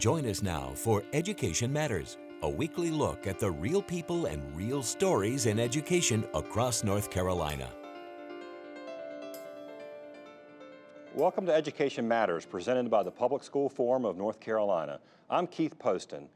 Join us now for Education Matters, a weekly look at the real people and real stories in education across North Carolina. Welcome to Education Matters, presented by the Public School Forum of North Carolina. I'm Keith Poston.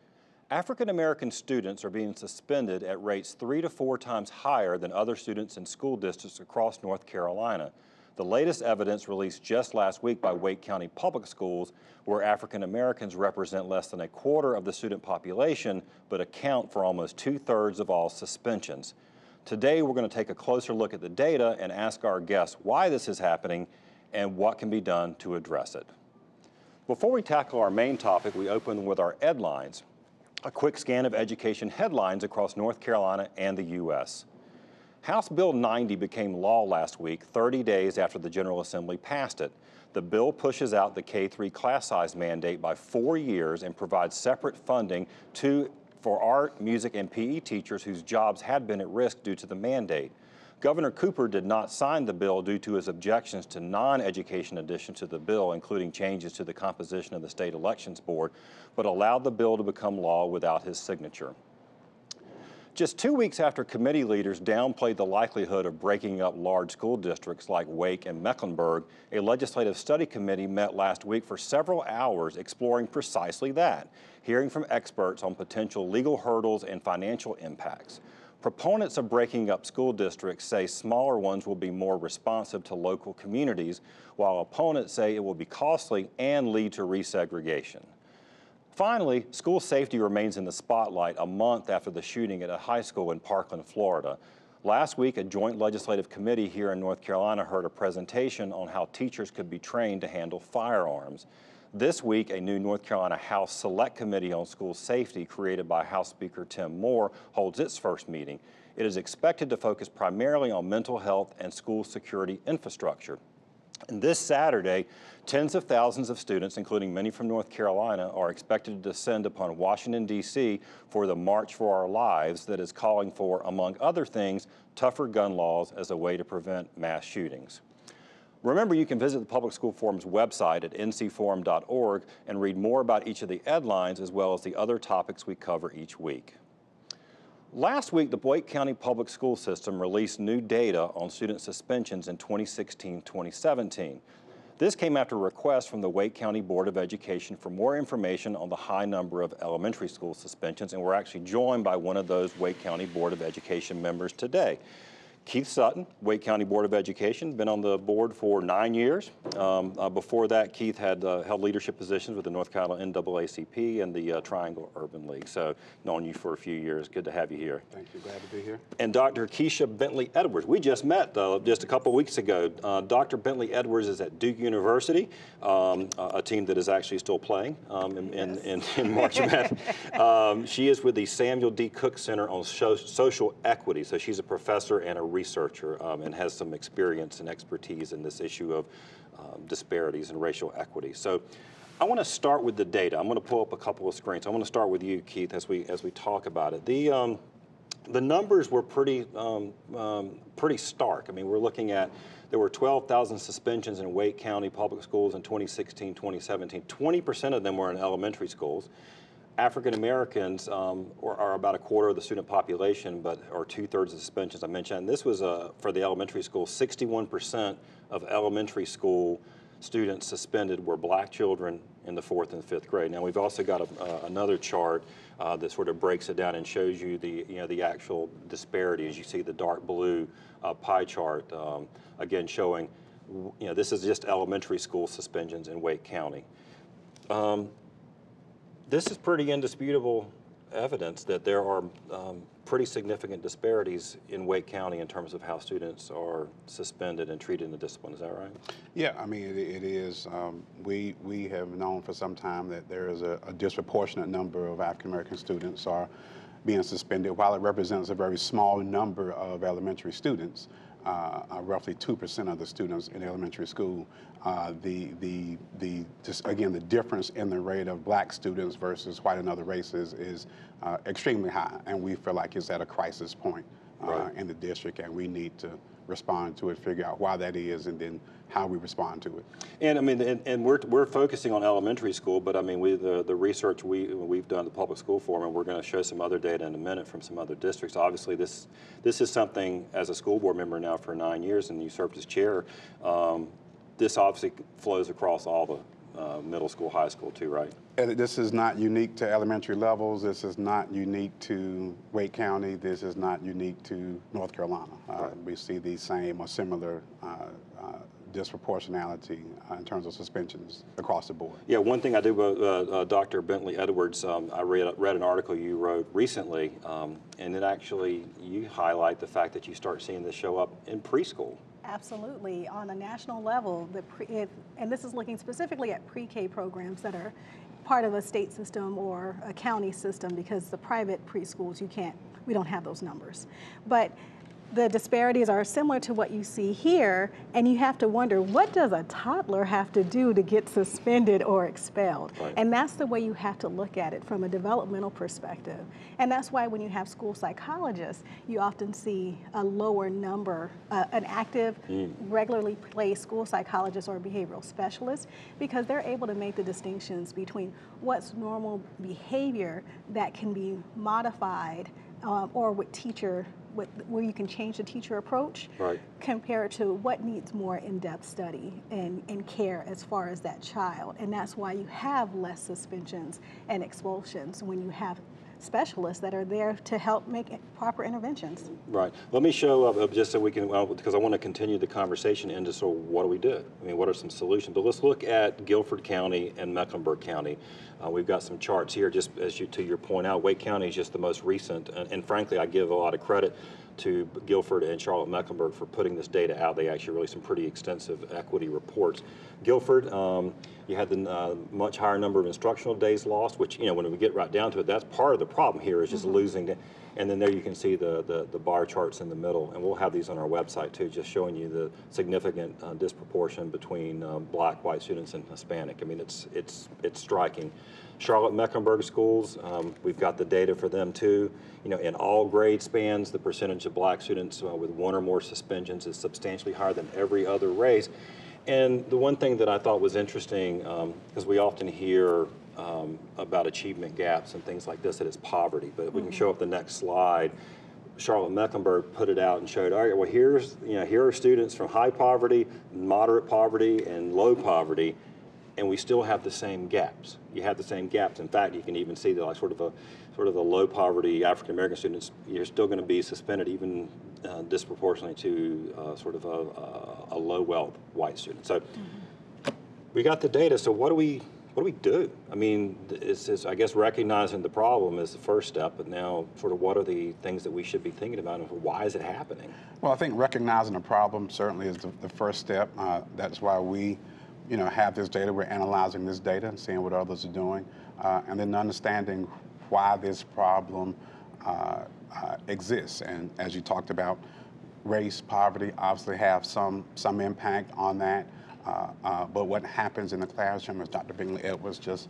African American students are being suspended at rates three to four times higher than other students in school districts across North Carolina. The latest evidence released just last week by Wake County Public Schools, where African Americans represent less than a quarter of the student population, but account for almost two thirds of all suspensions. Today, we're going to take a closer look at the data and ask our guests why this is happening and what can be done to address it. Before we tackle our main topic, we open with our headlines, a quick scan of education headlines across North Carolina and the U.S. House Bill 90 became law last week, 30 days after the General Assembly passed it. The bill pushes out the K-3 class size mandate by four years and provides separate funding to, for art, music, and PE teachers whose jobs had been at risk due to the mandate. Governor Cooper did not sign the bill due to his objections to non-education additions to the bill, including changes to the composition of the state elections board, but allowed the bill to become law without his signature. Just two weeks after committee leaders downplayed the likelihood of breaking up large school districts like Wake and Mecklenburg, a legislative study committee met last week for several hours exploring precisely that, hearing from experts on potential legal hurdles and financial impacts. Proponents of breaking up school districts say smaller ones will be more responsive to local communities, while opponents say it will be costly and lead to resegregation. Finally, school safety remains in the spotlight a month after the shooting at a high school in Parkland, Florida. Last week, a joint legislative committee here in North Carolina heard a presentation on how teachers could be trained to handle firearms. This week, a new North Carolina House Select Committee on School Safety, created by House Speaker Tim Moore, holds its first meeting. It is expected to focus primarily on mental health and school security infrastructure. And this Saturday, tens of thousands of students, including many from North Carolina, are expected to descend upon Washington, D.C. for the March for Our Lives that is calling for, among other things, tougher gun laws as a way to prevent mass shootings. Remember, you can visit the Public School Forum's website at ncforum.org and read more about each of the headlines as well as the other topics we cover each week. Last week, the Wake County Public School System released new data on student suspensions in 2016-2017. This came after a request from the Wake County Board of Education for more information on the high number of elementary school suspensions, and we're actually joined by one of those Wake County Board of Education members today. Keith Sutton, Wake County Board of Education, been on the board for nine years. Um, uh, before that, Keith had uh, held leadership positions with the North Carolina NAACP and the uh, Triangle Urban League. So, known you for a few years. Good to have you here. Thank you. Glad to be here. And Dr. Keisha Bentley Edwards. We just met uh, just a couple weeks ago. Uh, Dr. Bentley Edwards is at Duke University, um, a team that is actually still playing um, in, yes. in, in, in, March Madness. Um, she is with the Samuel D. Cook Center on Social Equity. So, she's a professor and a researcher um, and has some experience and expertise in this issue of um, disparities and racial equity. So I want to start with the data. I'm going to pull up a couple of screens. I want to start with you, Keith, as we as we talk about it. The um, the numbers were pretty um, um, pretty stark. I mean, we're looking at there were 12,000 suspensions in Wake County public schools in 2016, 2017. 20% of them were in elementary schools. African Americans um, are, are, about a quarter of the student population, but are two thirds of the suspensions I mentioned. This was uh, for the elementary school. 61% of elementary school students suspended were black children in the fourth and fifth grade. Now we've also got a, uh, another chart uh, that sort of breaks it down and shows you the you know the actual disparity as you see the dark blue uh, pie chart um, again showing you know this is just elementary school suspensions in Wake County. Um, this is pretty indisputable evidence that there are um, pretty significant disparities in Wake County in terms of how students are suspended and treated in the discipline. Is that right? Yeah, I mean, it, it is. Um, we, we have known for some time that there is a, a disproportionate number of African American students are being suspended. While it represents a very small number of elementary students, uh, uh, roughly 2% of the students in elementary school. Uh, the, the, the, just again, the difference in the rate of black students versus white and other races is uh, extremely high, and we feel like it's at a crisis point uh, right. in the district, and we need to respond to it, figure out why that is, and then how we respond to it. And I mean, and, and we're, we're focusing on elementary school, but I mean, we, the, the research we, we've done the Public School Forum, and we're going to show some other data in a minute from some other districts. Obviously, this, this is something, as a school board member now for nine years, and you served as chair, um, this obviously flows across all the uh, middle school, high school too, right? And this is not unique to elementary levels. This is not unique to Wake County. This is not unique to North Carolina. Uh, We see these same or similar uh, uh, disproportionality uh, in terms of suspensions across the board. Yeah, one thing I do, uh, uh, Dr. Bentley Edwards, um, I read, read an article you wrote recently, um, and it actually, you highlight the fact that you start seeing this show up in preschool. Absolutely. On a national level, the pre, if, and this is looking specifically at pre-K programs that are part of a state system or a county system because the private preschools, you can't, we don't have those numbers. But the disparities are similar to what you see here, and you have to wonder what does a toddler have to do to get suspended or expelled? Right. And that's the way you have to look at it from a developmental perspective. And that's why when you have school psychologists, you often see a lower number, uh, an active, regularly placed school psychologist or behavioral specialist, because they're able to make the distinctions between what's normal behavior that can be modified um, or with teacher, with, where you can change the teacher approach Right. compared to what needs more in-depth study and, and care as far as that child. And that's why you have less suspensions and expulsions when you have specialists that are there to help make proper interventions. Right. Let me show up uh, just so we can, because I want to continue the conversation into so what do we do? I mean, what are some solutions? But let's look at Guilford County and Mecklenburg County. Uh, we've got some charts here, just as you to your point out. Wake County is just the most recent, and, and frankly, I give a lot of credit to Guilford and Charlotte Mecklenburg for putting this data out. They actually released some pretty extensive equity reports. Guilford, um, you had the uh, much higher number of instructional days lost, which you know when we get right down to it, that's part of the problem here is just losing. The, and then there you can see the, the, the bar charts in the middle, and we'll have these on our website too, just showing you the significant uh, disproportion between um, black, white students and Hispanic. I mean, it's, it's, it's striking. Charlotte Mecklenburg schools, um, we've got the data for them too. You know, in all grade spans, the percentage of black students uh, with one or more suspensions is substantially higher than every other race. And the one thing that I thought was interesting, because we often hear um, about achievement gaps and things like this, that it's poverty, but we can show up the next slide. Charlotte Mecklenburg put it out and showed, all right, well, here's, you know, here are students from high poverty, moderate poverty, and low poverty, and we still have the same gaps. You have the same gaps. In fact, you can even see that like sort of a sort of the low poverty African American students, you're still going to be suspended even uh, disproportionately to uh, sort of a, a, a low wealth white student. So we got the data. So what do we what do we do? I mean, it's, it's I guess recognizing the problem is the first step, but now sort of what are the things that we should be thinking about and why is it happening? Well, I think recognizing the problem certainly is the, the first step. Uh, that's why we, you know, have this data. We're analyzing this data and seeing what others are doing, uh, and then understanding why this problem uh, uh, exists. And as you talked about, race, poverty obviously have some some impact on that. Uh, uh, but what happens in the classroom, as Dr. Bentley Edwards just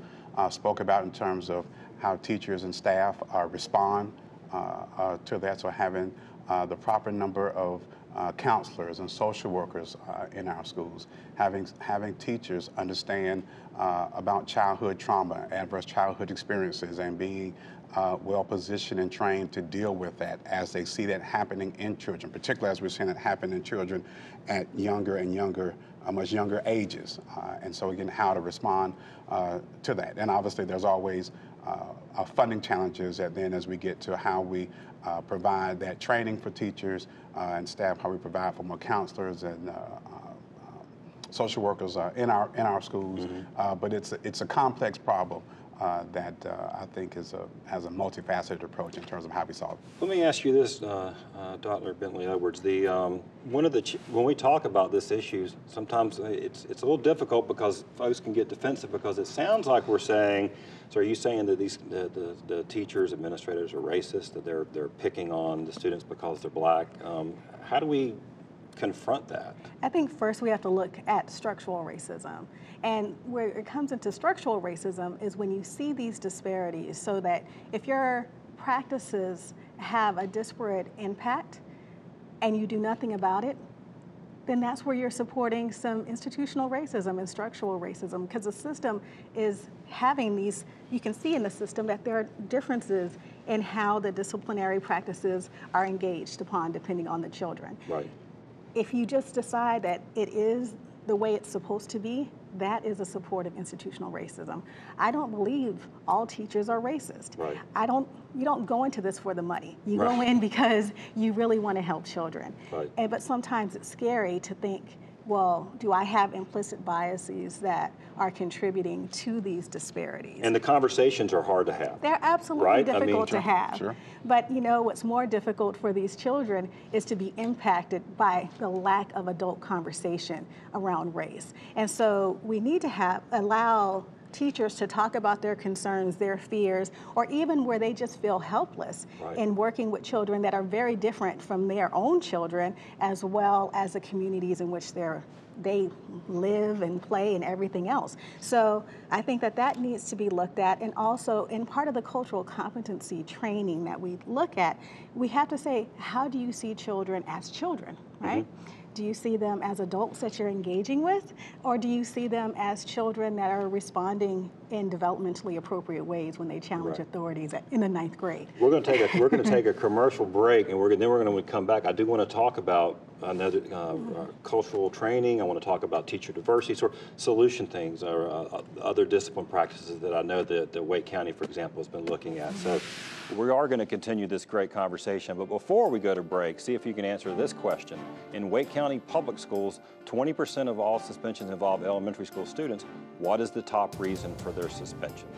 spoke about, in terms of how teachers and staff respond to that, so having the proper number of uh, counselors and social workers uh, in our schools, having having teachers understand uh, about childhood trauma, adverse childhood experiences, and being uh, well positioned and trained to deal with that as they see that happening in children, particularly as we're seeing it happen in children at younger and younger, uh, much younger ages. Uh, and so, again, how to respond to that. And obviously, there's always uh, uh, funding challenges and then as we get to how we uh, provide that training for teachers uh, and staff, how we provide for more counselors and uh, uh, social workers uh, in our in our schools. Uh, but it's a, it's a complex problem uh, that uh, I think is a has a multifaceted approach in terms of how we solve it. Let me ask you this, uh, uh, Dr. Bentley Edwards. The um, one of the ch- when we talk about this issue, sometimes it's it's a little difficult because folks can get defensive because it sounds like we're saying. So, are you saying that these the, the, the teachers, administrators are racist? That they're they're picking on the students because they're black? Um, how do we confront that? I think first we have to look at structural racism. And where it comes into structural racism is when you see these disparities, so that if your practices have a disparate impact, and you do nothing about it, then that's where you're supporting some institutional racism and structural racism because the system is having these, you can see in the system that there are differences in how the disciplinary practices are engaged upon depending on the children. Right. If you just decide that it is the way it's supposed to be, that is a support of institutional racism. I don't believe all teachers are racist. Right. I don't. You don't go into this for the money. You go in because you really want to help children. Right. And but sometimes it's scary to think, well, do I have implicit biases that are contributing to these disparities? And the conversations are hard to have. They're absolutely Right? I mean, difficult sure, to have. sure. But you know what's more difficult for these children is to be impacted by the lack of adult conversation around race. And so we need to have allow teachers to talk about their concerns, their fears, or even where they just feel helpless Right. in working with children that are very different from their own children, as well as the communities in which they're they live and play and everything else. So I think that that needs to be looked at. And also, in part of the cultural competency training that we look at, we have to say, how do you see children as children, right? Mm-hmm. Do you see them as adults that you're engaging with, or do you see them as children that are responding in developmentally appropriate ways when they challenge Right. authorities at, in the ninth grade? We're going to take a we're going to take a commercial break, and we're then we're going to come back. I do want to talk about another uh, uh, cultural training. I want to talk about teacher diversity, sort of solution things, or uh, other discipline practices that I know that, that Wake County, for example, has been looking at. So we are going to continue this great conversation, but before we go to break, see if you can answer this question. In Wake County Public Schools, 20% of all suspensions involve elementary school students. What is the top reason for suspension?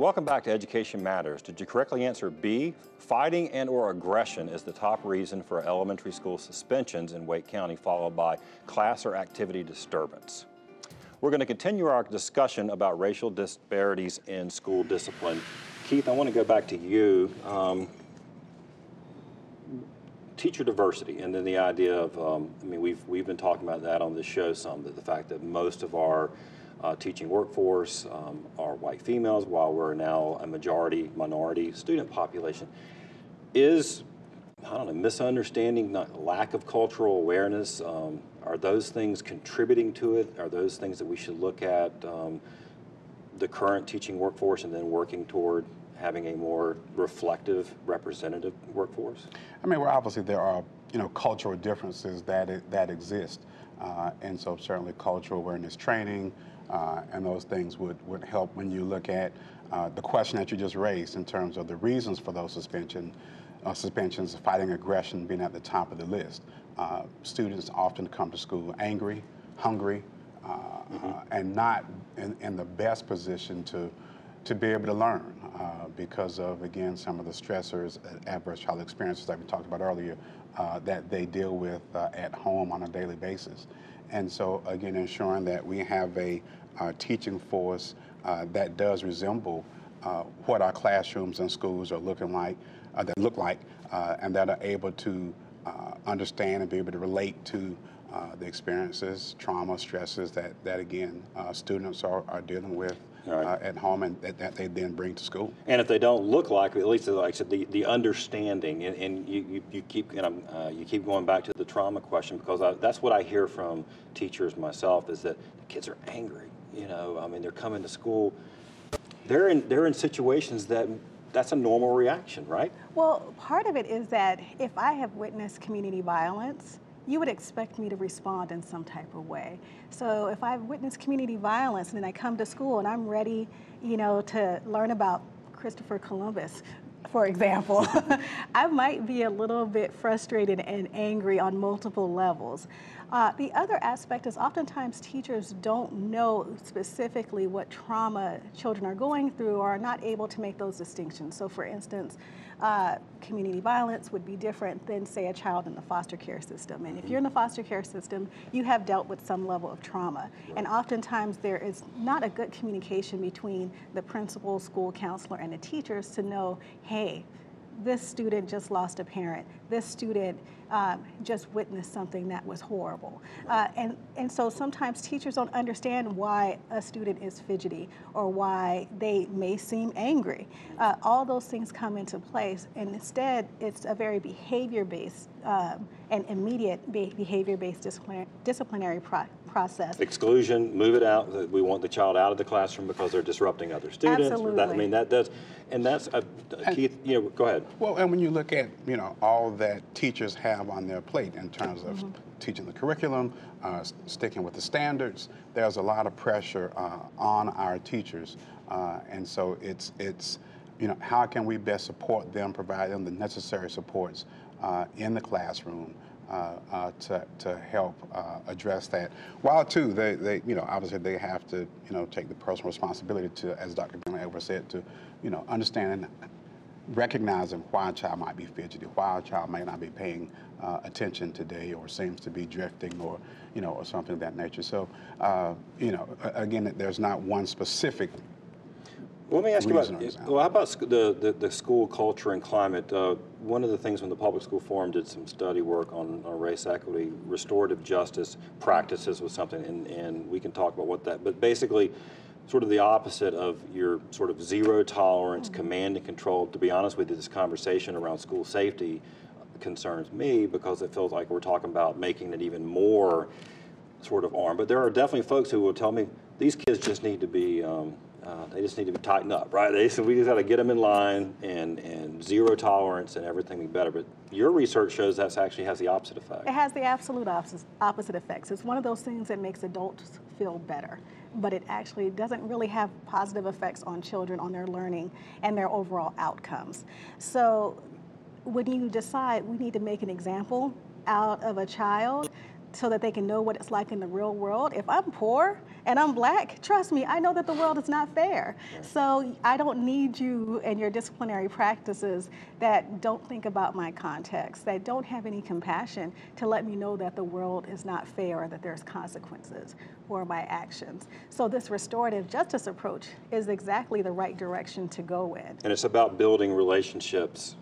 Welcome back to Education Matters. Did you correctly answer B? Fighting and or aggression is the top reason for elementary school suspensions in Wake County, followed by class or activity disturbance. We're going to continue our discussion about racial disparities in school discipline. Keith, I want to go back to you. Um, teacher diversity, and then the idea of, um, I mean, we've, we've been talking about that on this show some, that the fact that most of our uh, teaching workforce um, are white females, while we're now a majority minority student population, is, I don't know, misunderstanding, not, lack of cultural awareness, um, are those things contributing to it? Are those things that we should look at? Um, the current teaching workforce and then working toward having a more reflective, representative workforce? I mean, well, obviously there are you know cultural differences that that exist, uh, and so certainly cultural awareness training uh, and those things would would help when you look at uh, the question that you just raised in terms of the reasons for those suspension uh, suspensions, fighting aggression being at the top of the list. Uh, students often come to school angry, hungry, uh, uh, and not in, in the best position to to be able to learn uh, because of again some of the stressors, adverse childhood experiences that we talked about earlier uh, that they deal with uh, at home on a daily basis. And so again, ensuring that we have a teaching force uh, that does resemble uh, what our classrooms and schools are looking like, uh, that look like, uh, and that are able to uh, understand and be able to relate to uh, the experiences, trauma, stresses that, that again, uh, students are, are dealing with Right. uh, at home and that, that they then bring to school. And if they don't look like, at least like I said, the, the understanding, and, and you, you, you keep and I'm, uh, you keep going back to the trauma question because I, that's what I hear from teachers myself is that the kids are angry. You know, I mean, they're coming to school, they're in they're in situations that that's a normal reaction, right? Well, part of it is that if I have witnessed community violence, you would expect me to respond in some type of way. So if I've witnessed community violence and then I come to school and I'm ready, you know, to learn about Christopher Columbus, for example, I might be a little bit frustrated and angry on multiple levels. Uh, the other aspect is oftentimes teachers don't know specifically what trauma children are going through or are not able to make those distinctions. So, for instance, uh, community violence would be different than, say, a child in the foster care system. And if you're in the foster care system, you have dealt with some level of trauma. And oftentimes there is not a good communication between the principal, school counselor, and the teachers to know, hey, this student just lost a parent. This student um, just witnessed something that was horrible. Uh, and, and so sometimes teachers don't understand why a student is fidgety or why they may seem angry. Uh, all those things come into place, and instead, it's a very behavior based um, and immediate behavior based disciplinary, disciplinary pro- process. Exclusion, move it out. that We want the child out of the classroom because they're disrupting other students. That- I mean, that does, and that's, uh, Keith, you know, go ahead. Well, and when you look at, you know, all that teachers have on their plate in terms of Mm-hmm. teaching the curriculum, uh, sticking with the standards, there's a lot of pressure uh, on our teachers. Uh, and so it's, it's, you know, how can we best support them, provide them the necessary supports uh, in the classroom uh, uh, to, to help uh, address that. While too, they, they, you know, obviously they have to, you know, take the personal responsibility to, as Dr. Edwards said, to, you know, understand and recognizing why a child might be fidgety, why a child might not be paying uh, attention today or seems to be drifting or, you know, or something of that nature. So, uh, you know, again, there's not one specific Let me ask you about, well, how about the, the, the school culture and climate? Uh, one of the things when the Public School Forum did some study work on, on race equity, restorative justice practices was something, and, and we can talk about what that, but basically, sort of the opposite of your sort of zero tolerance, command and control. To be honest with you, this conversation around school safety concerns me because it feels like we're talking about making it even more sort of armed. But there are definitely folks who will tell me these kids just need to be, um, uh, they just need to be tightened up, right? They said we just got to get them in line and, and zero tolerance and everything be better. But your research shows that actually has the opposite effect. It has the absolute opposite, opposite effects. It's one of those things that makes adults feel better, but it actually doesn't really have positive effects on children, on their learning, and their overall outcomes. So when you decide we need to make an example out of a child so that they can know what it's like in the real world. If I'm poor and I'm black, trust me, I know that the world is not fair. So I don't need you and your disciplinary practices that don't think about my context, that don't have any compassion to let me know that the world is not fair or that there's consequences for my actions. So this restorative justice approach is exactly the right direction to go in. And it's about building relationships,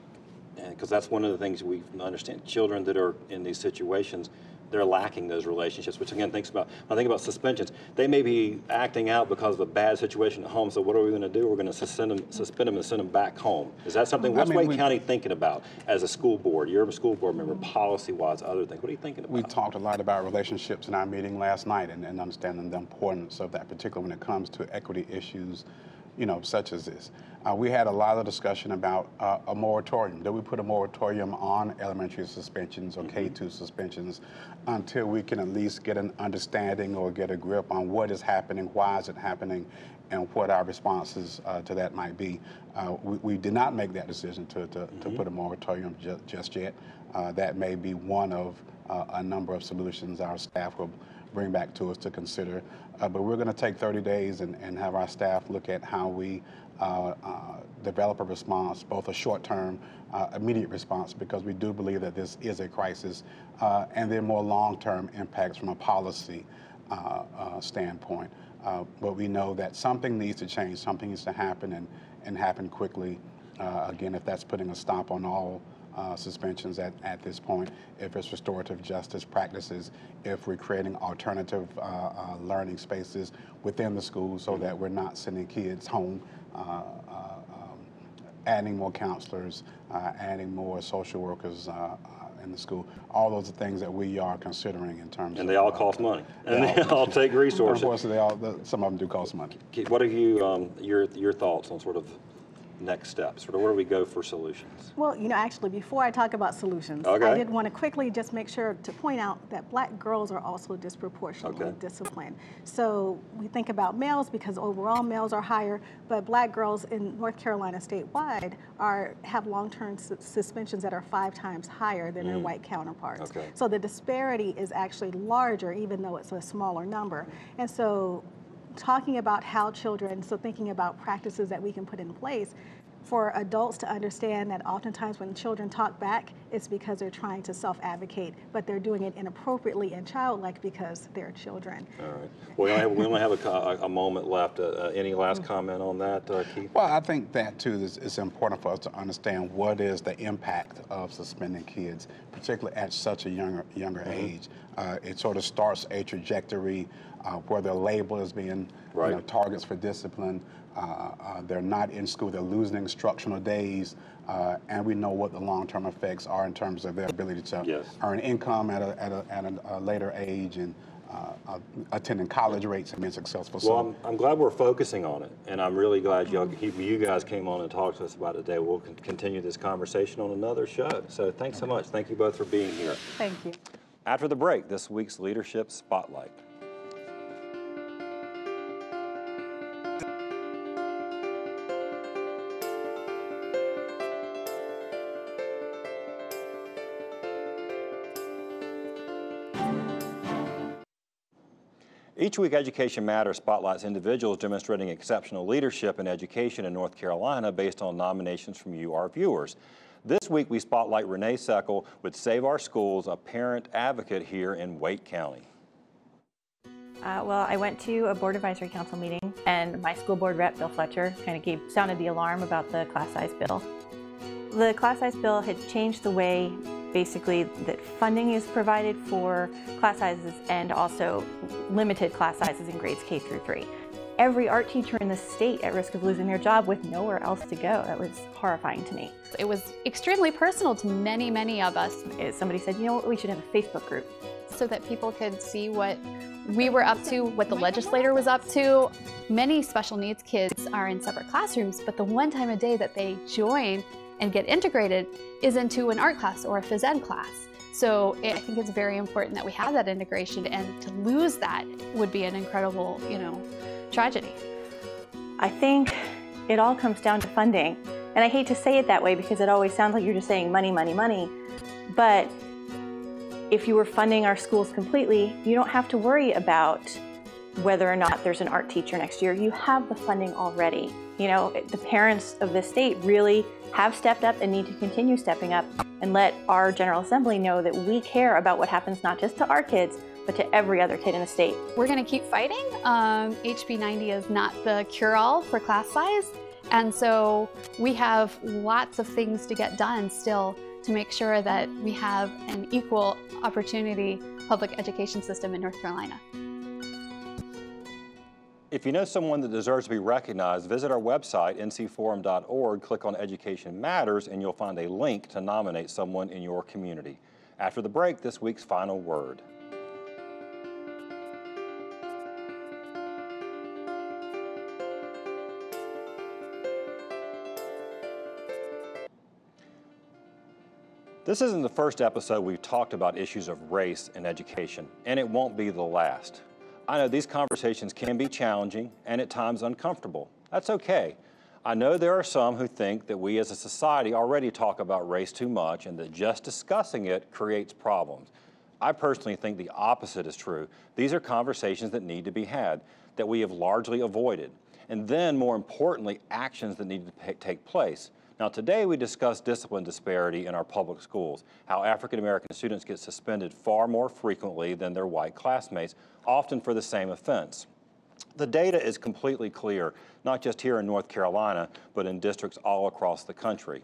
because that's one of the things we understand. Children that are in these situations, they're lacking those relationships. Which again, thinks about when I think about suspensions, they may be acting out because of a bad situation at home. So what are we going to do? We're going to suspend them, suspend them, and send them back home. Is that something? I What's mean, Wake we- County thinking about as a school board? You're a school board member, policy-wise, other things. What are you thinking about? We talked a lot about relationships in our meeting last night and, and understanding the importance of that, particularly when it comes to equity issues, you know, such as this. Uh, we had a lot of discussion about uh, a moratorium. Do we put a moratorium on elementary suspensions or K2 suspensions until we can at least get an understanding or get a grip on what is happening, why is it happening, and what our responses uh, to that might be. Uh, we, we did not make that decision to, to, to put a moratorium ju- just yet. Uh, that may be one of uh, a number of solutions our staff will bring back to us to consider. Uh, but we're going to take 30 days and, and have our staff look at how we uh, uh, develop response, both a short-term, uh, immediate response, because we do believe that this is a crisis, uh, and then more long-term impacts from a policy standpoint. But we know that something needs to change, something needs to happen, and, and happen quickly. Again, if that's putting a stop on all uh, suspensions at, at this point, if it's restorative justice practices, if we're creating alternative uh, uh, learning spaces within the school so that we're not sending kids home, um, adding more counselors, uh, adding more social workers uh, uh, in the school. All those are things that we are considering in terms and of. they all uh, cost money, and they they all- all take resources. Unfortunately, they all, some of them do cost money. What are you, um, your, your thoughts on sort of next steps? Sort of where do we go for solutions? Well, you know, actually, before I talk about solutions, Okay. I did want to quickly just make sure to point out that black girls are also disproportionately Okay. disciplined. So we think about males because overall males are higher, but black girls in North Carolina statewide are have long-term sus- suspensions that are five times higher than their mm. white counterparts. Okay. So the disparity is actually larger, even though it's a smaller number. And so talking about how children, so thinking about practices that we can put in place for adults to understand that oftentimes when children talk back, it's because they're trying to self-advocate, but they're doing it inappropriately and childlike because they're children. All right. Well, we only have, we only have a, a, moment left. Uh, uh, any last comment on that, uh, Keith? Well, I think that too is, is important for us to understand what is the impact of suspending kids, particularly at such a younger younger mm-hmm. age. Uh, it sort of starts a trajectory uh, where their label is being right. you know, targets for discipline. Uh, uh, they're not in school, they're losing instructional days, uh, and we know what the long-term effects are in terms of their ability to yes. earn income at a, at a, at a later age and uh, uh, attending college rates and being successful. Well, I'm, I'm, glad we're focusing on it, and I'm really glad you you guys came on and talked to us about it today. We'll continue this conversation on another show. So thanks so much. Thank you both for being here. Thank you. After the break, this week's Leadership Spotlight. Each week, Education Matters spotlights individuals demonstrating exceptional leadership in education in North Carolina based on nominations from you, our viewers. This week, we spotlight Renee Seckel with Save Our Schools, a parent advocate here in Wake County. Uh, well, I went to a board advisory council meeting, and my school board rep, Bill Fletcher, kind of gave sounded the alarm about the class size bill. The class size bill had changed the way basically that funding is provided for class sizes and also limited class sizes in grades K through 3. Every art teacher in the state at risk of losing their job with nowhere else to go. That was horrifying to me. It was extremely personal to many, many of us. Somebody said, you know what, we should have a Facebook group. So that people could see what we were up to, what the legislator was up to. Many special needs kids are in separate classrooms, but the one time a day that they join and get integrated is into an art class or a phys ed class. So eh, I think it's very important that we have that integration and to lose that would be an incredible, you know, tragedy. I think it all comes down to funding. And I hate to say it that way because it always sounds like you're just saying money, money, money. But if you were funding our schools completely, you don't have to worry about whether or not there's an art teacher next year. You have the funding already. You know, the parents of the state really have stepped up and need to continue stepping up and let our General Assembly know that we care about what happens not just to our kids, but to every other kid in the state. We're going to keep fighting. Um, HB 90 is not the cure all for class size. And so we have lots of things to get done still to make sure that we have an equal opportunity public education system in North Carolina. If you know someone that deserves to be recognized, visit our website, ncforum.org, click on Education Matters, and you'll find a link to nominate someone in your community. After the break, this week's final word. This isn't the first episode we've talked about issues of race in education, and it won't be the last. I know these conversations can be challenging and at times uncomfortable. That's okay. I know there are some who think that we as a society already talk about race too much and that just discussing it creates problems. I personally think the opposite is true. These are conversations that need to be had, that we have largely avoided. And then, more importantly, actions that need to take place. Now, today we discuss discipline disparity in our public schools, how African American students get suspended far more frequently than their white classmates, often for the same offense. The data is completely clear, not just here in North Carolina, but in districts all across the country.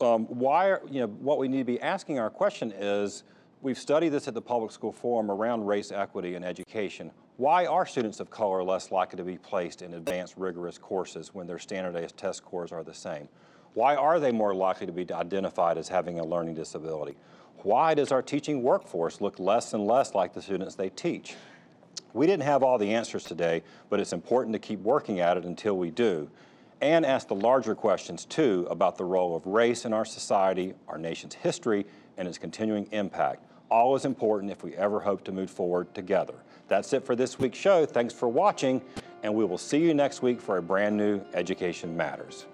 Um, why, are, you know, what we need to be asking our question is, we've studied this at the Public School Forum around race equity in education. Why are students of color less likely to be placed in advanced rigorous courses when their standardized test scores are the same? Why are they more likely to be identified as having a learning disability? Why does our teaching workforce look less and less like the students they teach? We didn't have all the answers today, but it's important to keep working at it until we do. And ask the larger questions too about the role of race in our society, our nation's history, and its continuing impact. All is important if we ever hope to move forward together. That's it for this week's show. Thanks for watching, and we will see you next week for a brand new Education Matters.